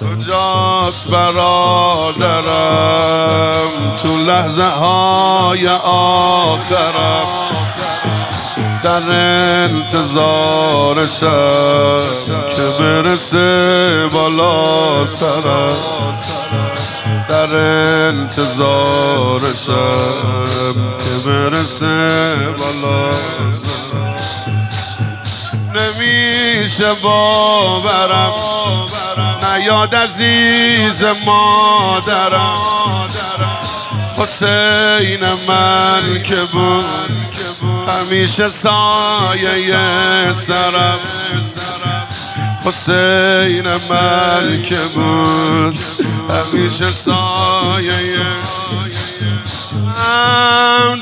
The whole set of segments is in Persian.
کجاست برادرم؟ تو لحظه های آخرم. در انتظارشم که برسه بالا سرم. در انتظارشم که برسه بالا نمیشه باورم. نیاد عزیز مادرم. حسین من که بود همیشه سایه سرم. حسین من که بود همیشه سایه.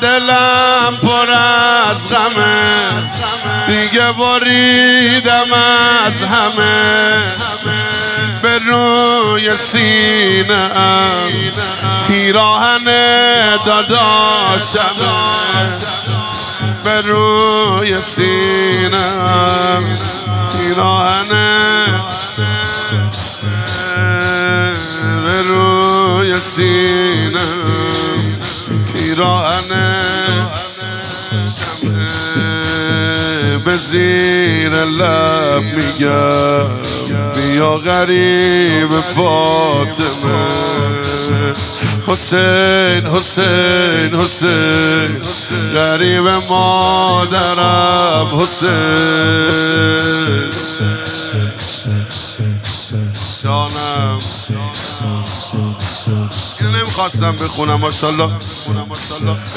دلم پر از غمه. دیگه بریدم از همه به روی سینه ام. پیراهن داداشم به روی سینه ام. پیراهن به روی سینه پیراهن به زیر لب میگم بیا غریب فاطمه. حسین حسین حسین غریب مادرم حسین. جانم. اینو نمی‌خواستم بخونم ماشاءالله.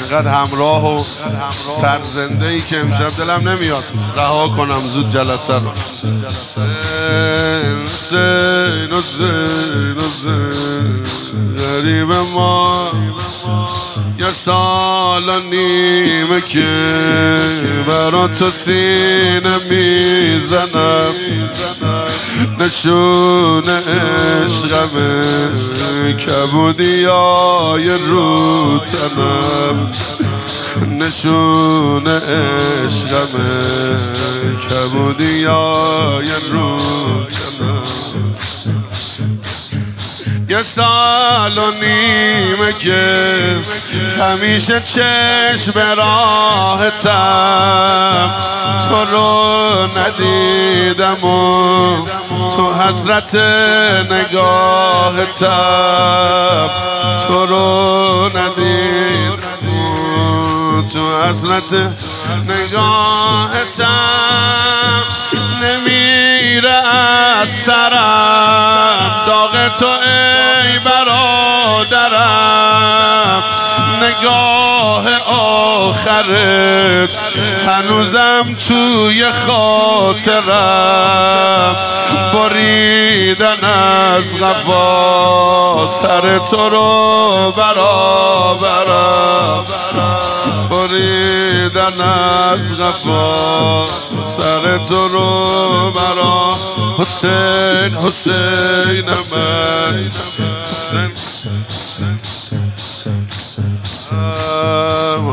اینقدر همراه و سرزنده ای که امشب دلم نمیاد. رها کنم زود جلسه رو. حسین حسین حسین غریب ما. یه سال و نیمه که برا تو سینه می‌زنم. نشون عشقمه کبودی های رو تنم نشون عشقمه کبودی های رو تنم یه سال و نیمه که همیشه چشم راحتم تو رو ندیدم و تو حسرت نگاهتم. تو رو ندیدم تو حسرت نگاهتم. نمیره از داغ تو ای برادرم نگاه آخرت هنوزم توی خاطرم. بریدن از غفا سر تو رو برابرم. بریدن از غفا سر تو رو برا حسین حسین من.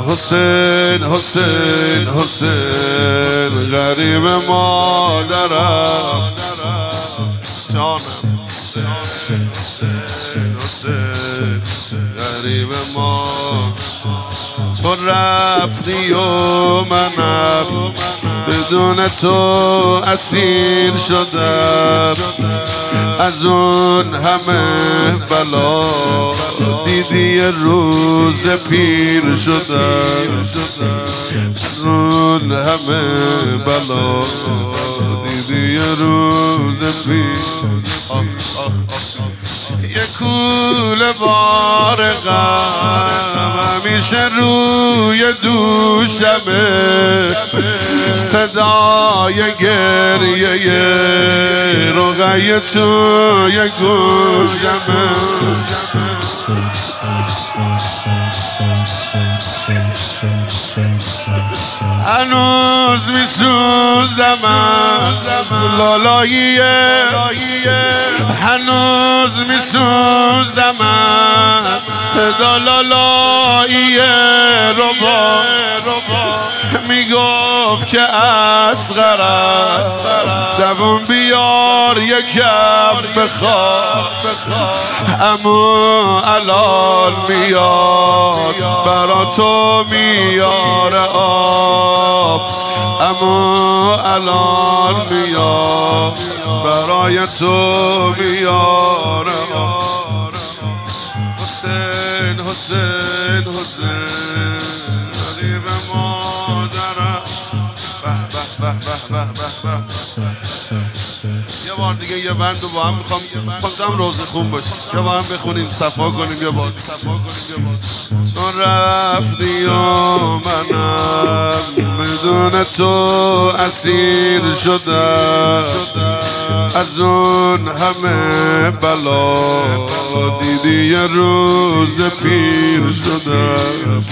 حسین. حسین حسین غریب مادرم. جانم. حسین حسین. غریب ما. رفتی و منم بدون تو اسیر شدم. از اون همه بلا دیدی روز پیر شدم. از اون همه بلا دیدی روز پیر. یه کول بار غم همیشه روی دوشمه صدای گریه رقیه توی گوشمه. هنوز میسوزه سوزم از لالایی. هنوز می سوزم از صدا لالایی ربا می‌گفت که اصغر است. دوون بیار یکم بخواب. اما الان میاد برا تو میار آب. اما الان میاد برای تو میار آب حسین حسین حسین غریب مادرم. به به به به به به یه بار دیگه یه بند با هم می‌خوام می‌خوام روز خون باشه یه با هم بخونیم صفا کنیم یه بار. تو رفتی و منم بدون تو اسیر شدم. از اون همه بلا دیدی یه روز پیر شدم.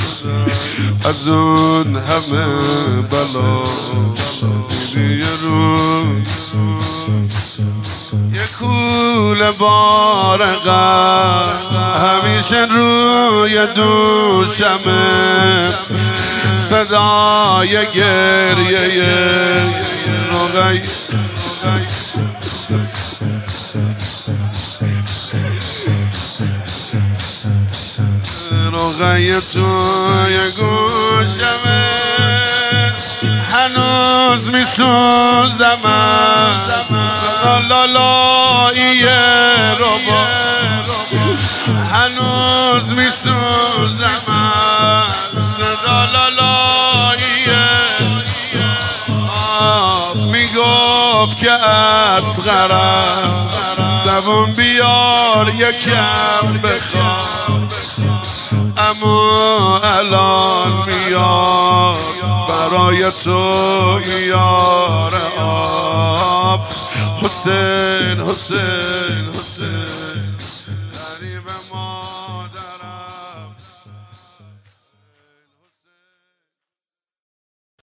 از اون همه بلا دیدی یه روز. کول بارقه همیشه روی دوشمه. صدای گریه رقی رقی توی گوشمه هنوز می سوزم لالایی ربا. هنوز می سوزم صدا می‌گفت که اصغر دوون بیار یکم بخواب. اما الان میاد برای تو یار آب. حسین حسین حسین.